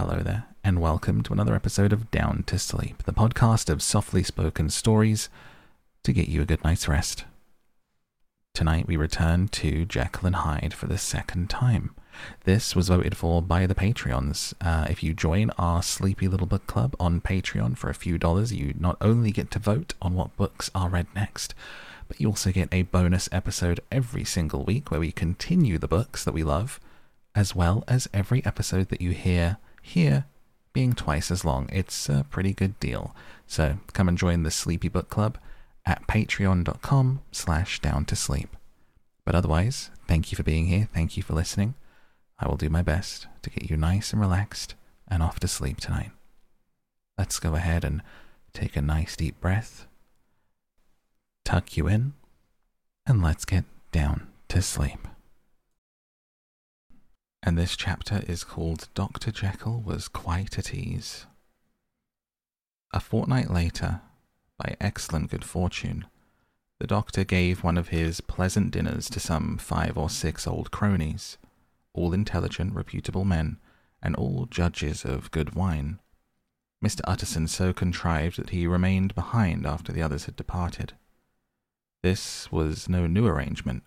Hello there, and welcome to another episode of Down to Sleep, the podcast of softly spoken stories to get you a good night's rest. Tonight we return to Jekyll and Hyde for the second time. This was voted for by the Patreons. Uh, if you join our Sleepy Little Book Club on Patreon for a few dollars, you not only get to vote on what books are read next, but you also get a bonus episode every single week where we continue the books that we love, as well as every episode that you hear here being twice as long. It's a pretty good deal. So come and join the Sleepy Book Club at patreon.com slash down to sleep. But otherwise, thank you for being here. Thank you for listening. I will do my best to get you nice and relaxed and off to sleep tonight. Let's go ahead and take a nice deep breath, tuck you in, and let's get down to sleep. And this chapter is called Dr. Jekyll Was Quite at Ease. A fortnight later, by excellent good fortune, the doctor gave one of his pleasant dinners to some five or six old cronies, all intelligent, reputable men, and all judges of good wine. Mr. Utterson so contrived that he remained behind after the others had departed. This was no new arrangement,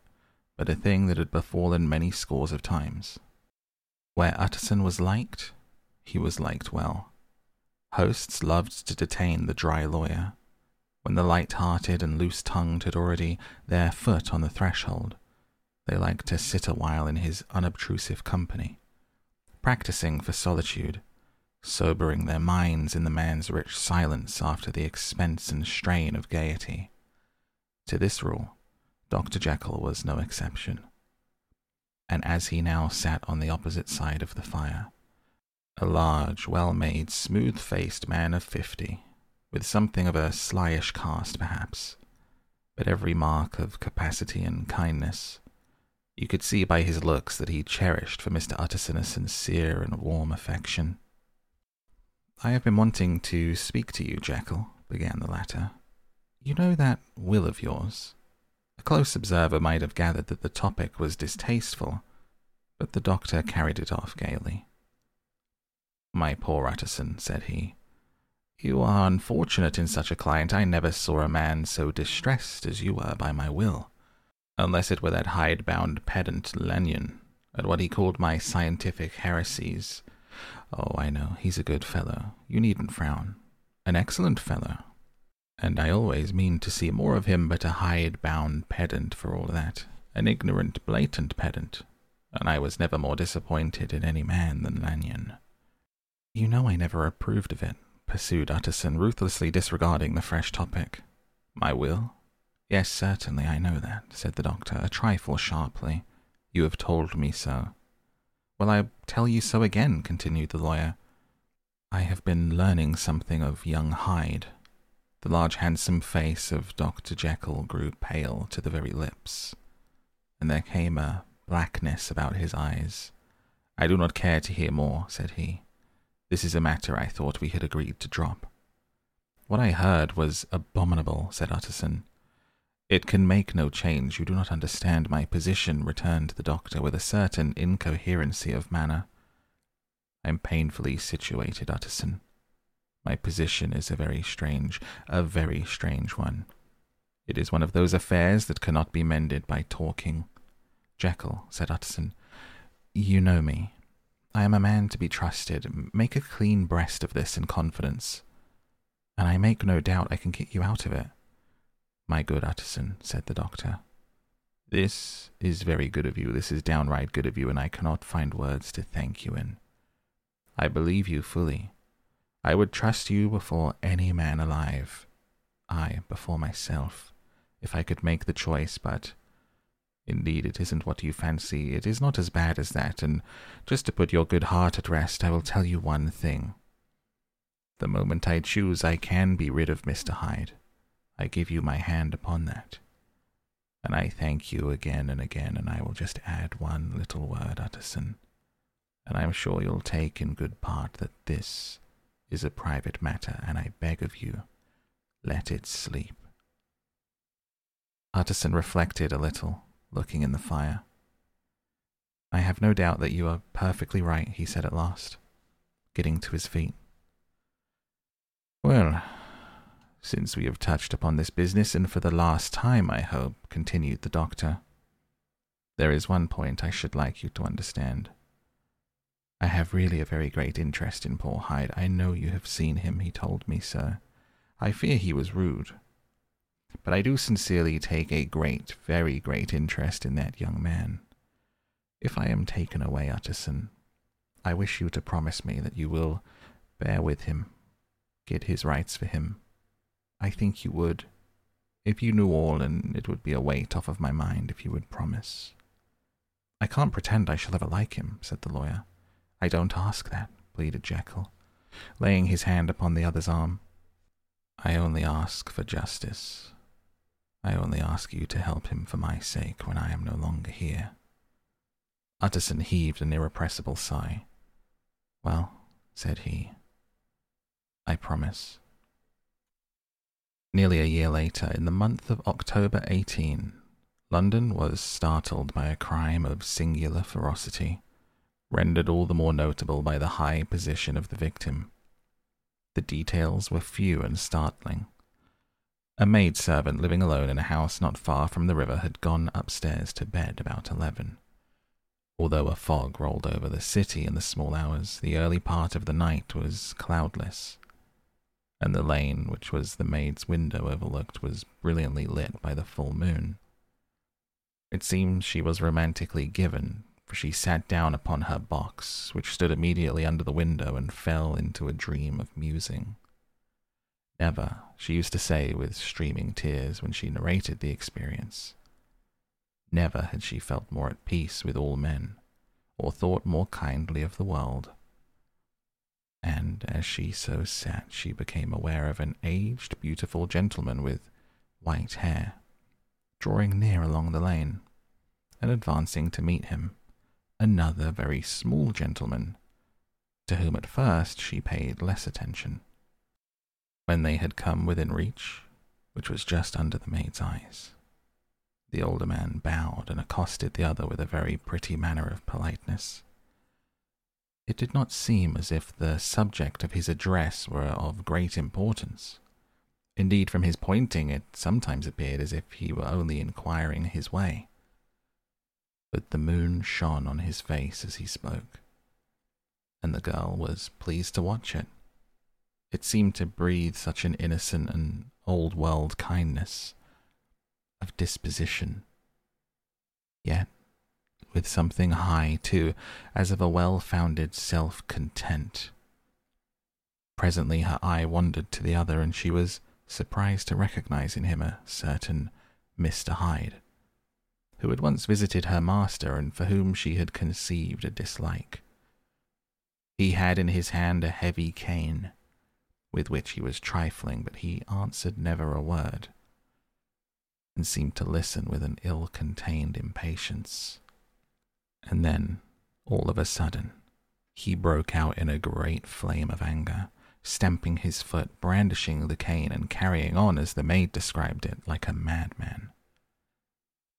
but a thing that had befallen many scores of times. Where Utterson was liked, he was liked well. Hosts loved to detain the dry lawyer. When the light hearted and loose tongued had already their foot on the threshold, they liked to sit a while in his unobtrusive company, practicing for solitude, sobering their minds in the man's rich silence after the expense and strain of gaiety. To this rule, Dr. Jekyll was no exception and as he now sat on the opposite side of the fire, a large, well made, smooth faced man of fifty, with something of a slyish cast perhaps, but every mark of capacity and kindness. You could see by his looks that he cherished for Mr. Utterson a sincere and warm affection. I have been wanting to speak to you, Jekyll, began the latter. You know that will of yours? A close observer might have gathered that the topic was distasteful, but the doctor carried it off gaily. My poor Utterson, said he, you are unfortunate in such a client. I never saw a man so distressed as you were by my will, unless it were that hide-bound pedant Lanyon, at what he called my scientific heresies. Oh, I know, he's a good fellow. You needn't frown. An excellent fellow, and I always mean to see more of him, but a hide-bound pedant for all that, an ignorant, blatant pedant, and I was never more disappointed in any man than Lanyon. You know I never approved of it, pursued Utterson, ruthlessly disregarding the fresh topic. My will? Yes, certainly, I know that, said the doctor, a trifle sharply. You have told me so. Well, I tell you so again, continued the lawyer. I have been learning something of young Hyde, the large handsome face of Dr. Jekyll grew pale to the very lips, and there came a blackness about his eyes. I do not care to hear more, said he. This is a matter I thought we had agreed to drop. What I heard was abominable, said Utterson. It can make no change. You do not understand my position, returned the doctor with a certain incoherency of manner. I am painfully situated, Utterson. My position is a very strange, a very strange one. It is one of those affairs that cannot be mended by talking. Jekyll, said Utterson, you know me. I am a man to be trusted. Make a clean breast of this in confidence, and I make no doubt I can get you out of it. My good Utterson, said the doctor, this is very good of you. This is downright good of you, and I cannot find words to thank you in. I believe you fully. I would trust you before any man alive. I before myself, if I could make the choice, but indeed it isn't what you fancy. It is not as bad as that, and just to put your good heart at rest, I will tell you one thing. The moment I choose, I can be rid of Mr. Hyde. I give you my hand upon that. And I thank you again and again, and I will just add one little word, Utterson, and I am sure you'll take in good part that this is a private matter, and I beg of you, let it sleep. Utterson reflected a little, looking in the fire. I have no doubt that you are perfectly right, he said at last. getting to his feet. Well, since we have touched upon this business, and for the last time, I hope, continued the doctor, there is one point I should like you to understand. I have really a very great interest in poor Hyde. I know you have seen him, he told me, sir. I fear he was rude. But I do sincerely take a great, very great interest in that young man. If I am taken away, Utterson, I wish you to promise me that you will bear with him, get his rights for him. I think you would. If you knew all, and it would be a weight off of my mind if you would promise. I can't pretend I shall ever like him, said the lawyer. I don't ask that, pleaded Jekyll, laying his hand upon the other's arm. I only ask for justice. I only ask you to help him for my sake when I am no longer here. Utterson heaved an irrepressible sigh. Well, said he, I promise. Nearly a year later, in the month of October 18, London was startled by a crime of singular ferocity, rendered all the more notable by the high position of the victim. The details were few and startling. A maid servant living alone in a house not far from the river had gone upstairs to bed about eleven. Although a fog rolled over the city in the small hours, the early part of the night was cloudless, and the lane which was the maid's window overlooked was brilliantly lit by the full moon. It seemed she was romantically given, for she sat down upon her box, which stood immediately under the window, and fell into a dream of musing. Never, she used to say with streaming tears when she narrated the experience, Never had she felt more at peace with all men, or thought more kindly of the world. And as she so sat, she became aware of an aged, beautiful gentleman with white hair, drawing near along the lane, and advancing to meet him, another very small gentleman, to whom at first she paid less attention. When they had come within reach, which was just under the maid's eyes, the older man bowed and accosted the other with a very pretty manner of politeness. It did not seem as if the subject of his address were of great importance. Indeed, from his pointing, it sometimes appeared as if he were only inquiring his way. But the moon shone on his face as he spoke, and the girl was pleased to watch it. It seemed to breathe such an innocent and old world kindness of disposition. Yet, with something high, too, as of a well founded self content. Presently her eye wandered to the other, and she was surprised to recognize in him a certain Mr. Hyde, who had once visited her master and for whom she had conceived a dislike. He had in his hand a heavy cane, with which he was trifling, but he answered never a word and seemed to listen with an ill contained impatience. And then, all of a sudden, he broke out in a great flame of anger, stamping his foot, brandishing the cane, and carrying on, as the maid described it, like a madman.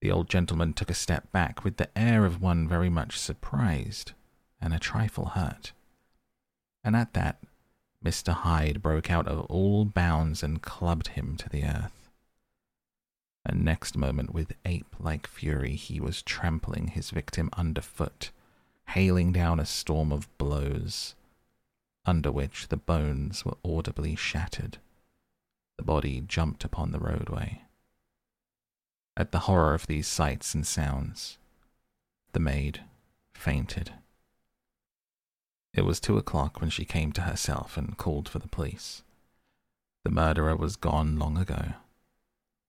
The old gentleman took a step back with the air of one very much surprised and a trifle hurt. And at that, Mr. Hyde broke out of all bounds and clubbed him to the earth and next moment, with ape like fury, he was trampling his victim underfoot, hailing down a storm of blows, under which the bones were audibly shattered. The body jumped upon the roadway. At the horror of these sights and sounds, the maid fainted. It was two o'clock when she came to herself and called for the police. The murderer was gone long ago,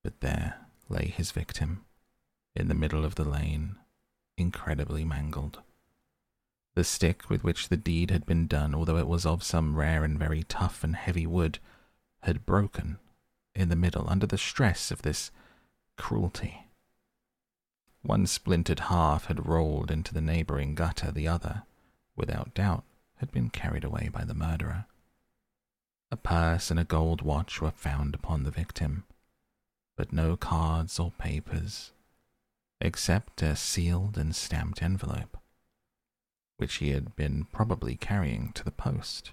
but there, lay his victim, in the middle of the lane, incredibly mangled. The stick with which the deed had been done, although it was of some rare and very tough and heavy wood, had broken in the middle under the stress of this cruelty. One splintered half had rolled into the neighboring gutter, the other, without doubt, had been carried away by the murderer. A purse and a gold watch were found upon the victim, but no cards or papers, except a sealed and stamped envelope. which he had been probably carrying to the post,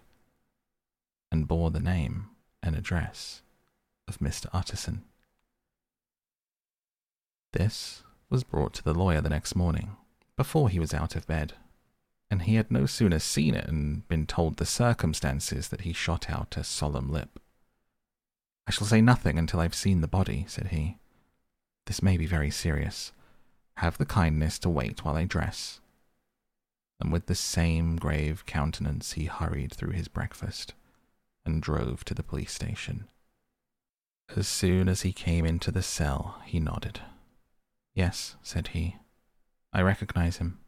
and bore the name and address of Mr. Utterson. This was brought to the lawyer the next morning, before he was out of bed, and he had no sooner seen it and been told the circumstances that he shot out a solemn lip. I shall say nothing until I've seen the body, said he. This may be very serious. Have the kindness to wait while I dress. And with the same grave countenance, he hurried through his breakfast and drove to the police station. As soon as he came into the cell, he nodded. Yes, said he. I recognize him.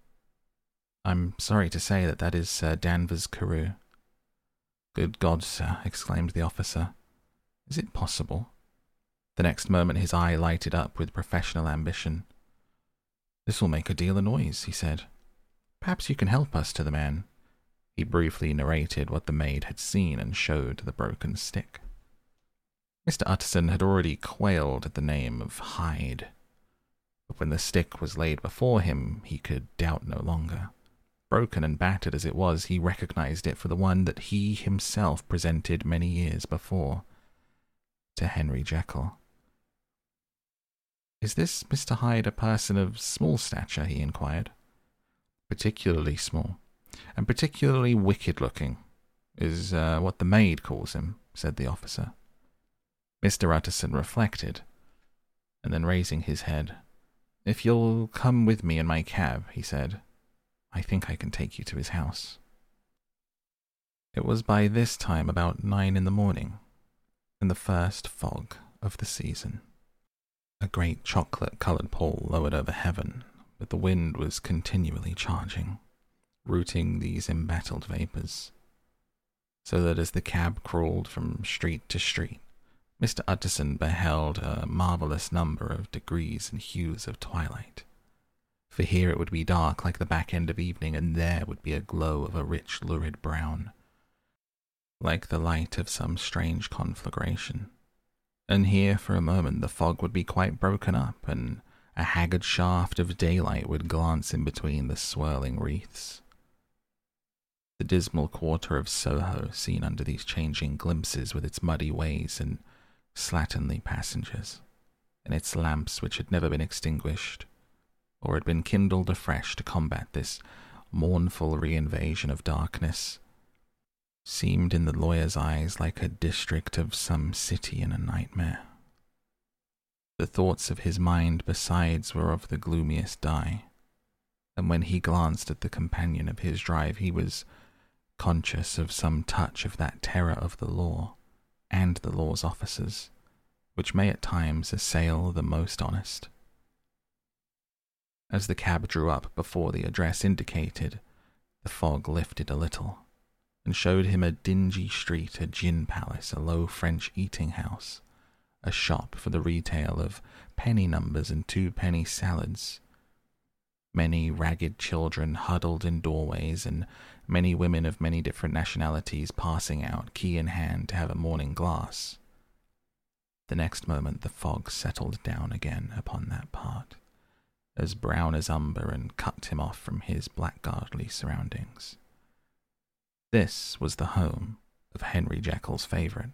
I'm sorry to say that that is Sir Danvers Carew. Good God, sir, exclaimed the officer. Is it possible? The next moment his eye lighted up with professional ambition. This will make a deal of noise, he said. Perhaps you can help us to the man. He briefly narrated what the maid had seen and showed the broken stick. Mr. Utterson had already quailed at the name of Hyde, but when the stick was laid before him, he could doubt no longer. Broken and battered as it was, he recognized it for the one that he himself presented many years before to Henry Jekyll. Is this Mr. Hyde a person of small stature? he inquired. Particularly small, and particularly wicked looking, is uh, what the maid calls him, said the officer. Mr. Utterson reflected, and then raising his head, If you'll come with me in my cab, he said, I think I can take you to his house. It was by this time about nine in the morning, in the first fog of the season. A great chocolate coloured pall lowered over heaven, but the wind was continually charging, rooting these embattled vapours, so that as the cab crawled from street to street, Mr. Utterson beheld a marvellous number of degrees and hues of twilight for here it would be dark like the back end of evening, and there would be a glow of a rich, lurid brown, like the light of some strange conflagration. And here, for a moment, the fog would be quite broken up, and a haggard shaft of daylight would glance in between the swirling wreaths. The dismal quarter of Soho, seen under these changing glimpses with its muddy ways and slatternly passengers, and its lamps which had never been extinguished, or had been kindled afresh to combat this mournful reinvasion of darkness, seemed in the lawyer's eyes like a district of some city in a nightmare. The thoughts of his mind, besides, were of the gloomiest dye, and when he glanced at the companion of his drive, he was conscious of some touch of that terror of the law and the law's officers, which may at times assail the most honest. As the cab drew up before the address indicated, the fog lifted a little and showed him a dingy street, a gin palace, a low French eating house, a shop for the retail of penny numbers and two penny salads. Many ragged children huddled in doorways, and many women of many different nationalities passing out, key in hand, to have a morning glass. The next moment the fog settled down again upon that part as brown as umber and cut him off from his blackguardly surroundings. This was the home of Henry Jekyll's favourite,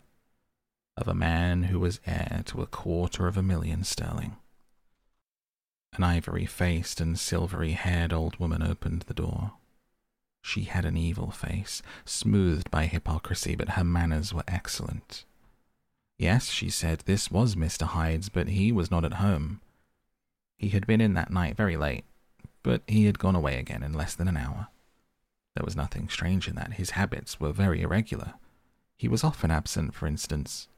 of a man who was heir to a quarter of a million sterling. An ivory faced and silvery haired old woman opened the door. She had an evil face, smoothed by hypocrisy, but her manners were excellent. Yes, she said, this was Mr. Hyde's, but he was not at home. He had been in that night very late, but he had gone away again in less than an hour. There was nothing strange in that. His habits were very irregular. He was often absent, for instance.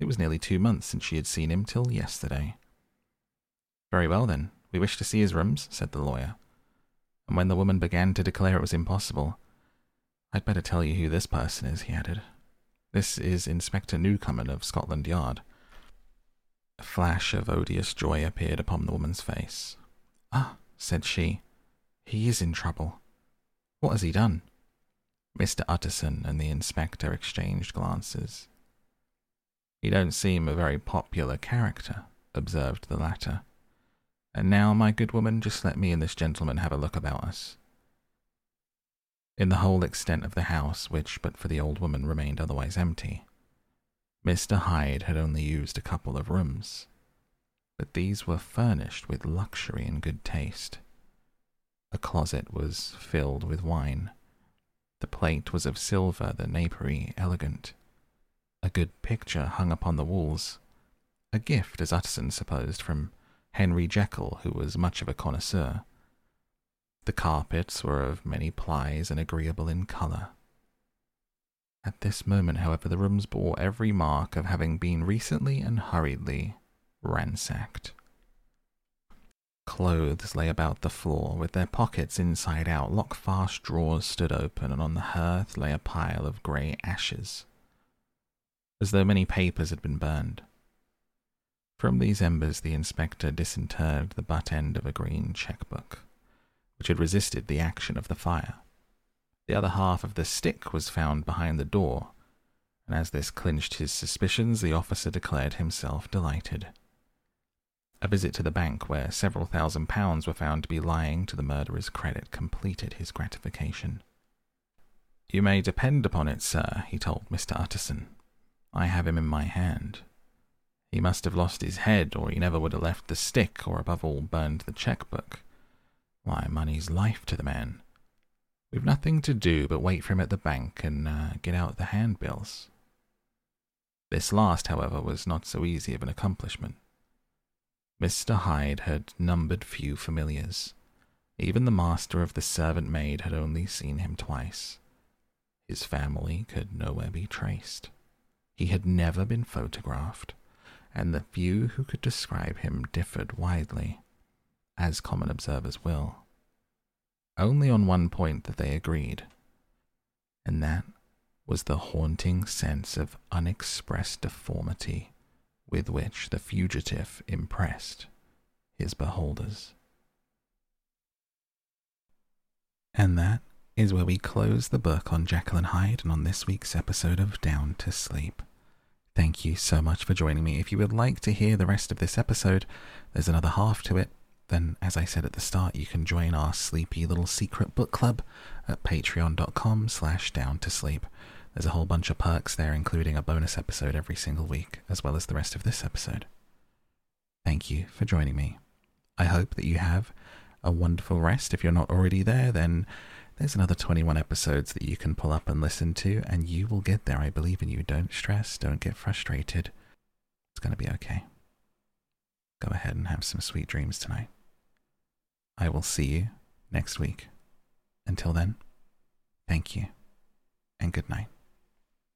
It was nearly two months since she had seen him till yesterday. Very well, then. We wish to see his rooms, said the lawyer. And when the woman began to declare it was impossible, I'd better tell you who this person is, he added. This is Inspector Newcomen of Scotland Yard. A flash of odious joy appeared upon the woman's face. Ah, said she, he is in trouble. What has he done? Mr. Utterson and the inspector exchanged glances. He don't seem a very popular character, observed the latter. And now, my good woman, just let me and this gentleman have a look about us. In the whole extent of the house, which but for the old woman remained otherwise empty, Mr. Hyde had only used a couple of rooms, but these were furnished with luxury and good taste. A closet was filled with wine. The plate was of silver, the napery elegant. A good picture hung upon the walls, a gift, as Utterson supposed, from Henry Jekyll, who was much of a connoisseur. The carpets were of many plies and agreeable in colour. At this moment, however, the rooms bore every mark of having been recently and hurriedly ransacked. Clothes lay about the floor, with their pockets inside out. Lock fast drawers stood open, and on the hearth lay a pile of grey ashes, as though many papers had been burned. From these embers, the inspector disinterred the butt end of a green cheque-book, which had resisted the action of the fire. The other half of the stick was found behind the door, and as this clinched his suspicions, the officer declared himself delighted. A visit to the bank, where several thousand pounds were found to be lying to the murderer's credit, completed his gratification. You may depend upon it, sir, he told Mr. Utterson. I have him in my hand. He must have lost his head, or he never would have left the stick, or above all burned the cheque-book. Why, money's life to the man. We've nothing to do but wait for him at the bank and uh, get out the handbills. This last, however, was not so easy of an accomplishment. Mr. Hyde had numbered few familiars. Even the master of the servant maid had only seen him twice. His family could nowhere be traced. He had never been photographed, and the few who could describe him differed widely, as common observers will. Only on one point that they agreed, and that was the haunting sense of unexpressed deformity with which the fugitive impressed his beholders. And that is where we close the book on and Hyde and on this week's episode of Down to Sleep. Thank you so much for joining me. If you would like to hear the rest of this episode, there's another half to it then as I said at the start, you can join our sleepy little secret book club at patreon.com slash down to sleep. There's a whole bunch of perks there, including a bonus episode every single week, as well as the rest of this episode. Thank you for joining me. I hope that you have a wonderful rest. If you're not already there, then there's another 21 episodes that you can pull up and listen to, and you will get there. I believe in you. Don't stress, don't get frustrated. It's going to be okay. Go ahead and have some sweet dreams tonight. I will see you next week. Until then, thank you and good night.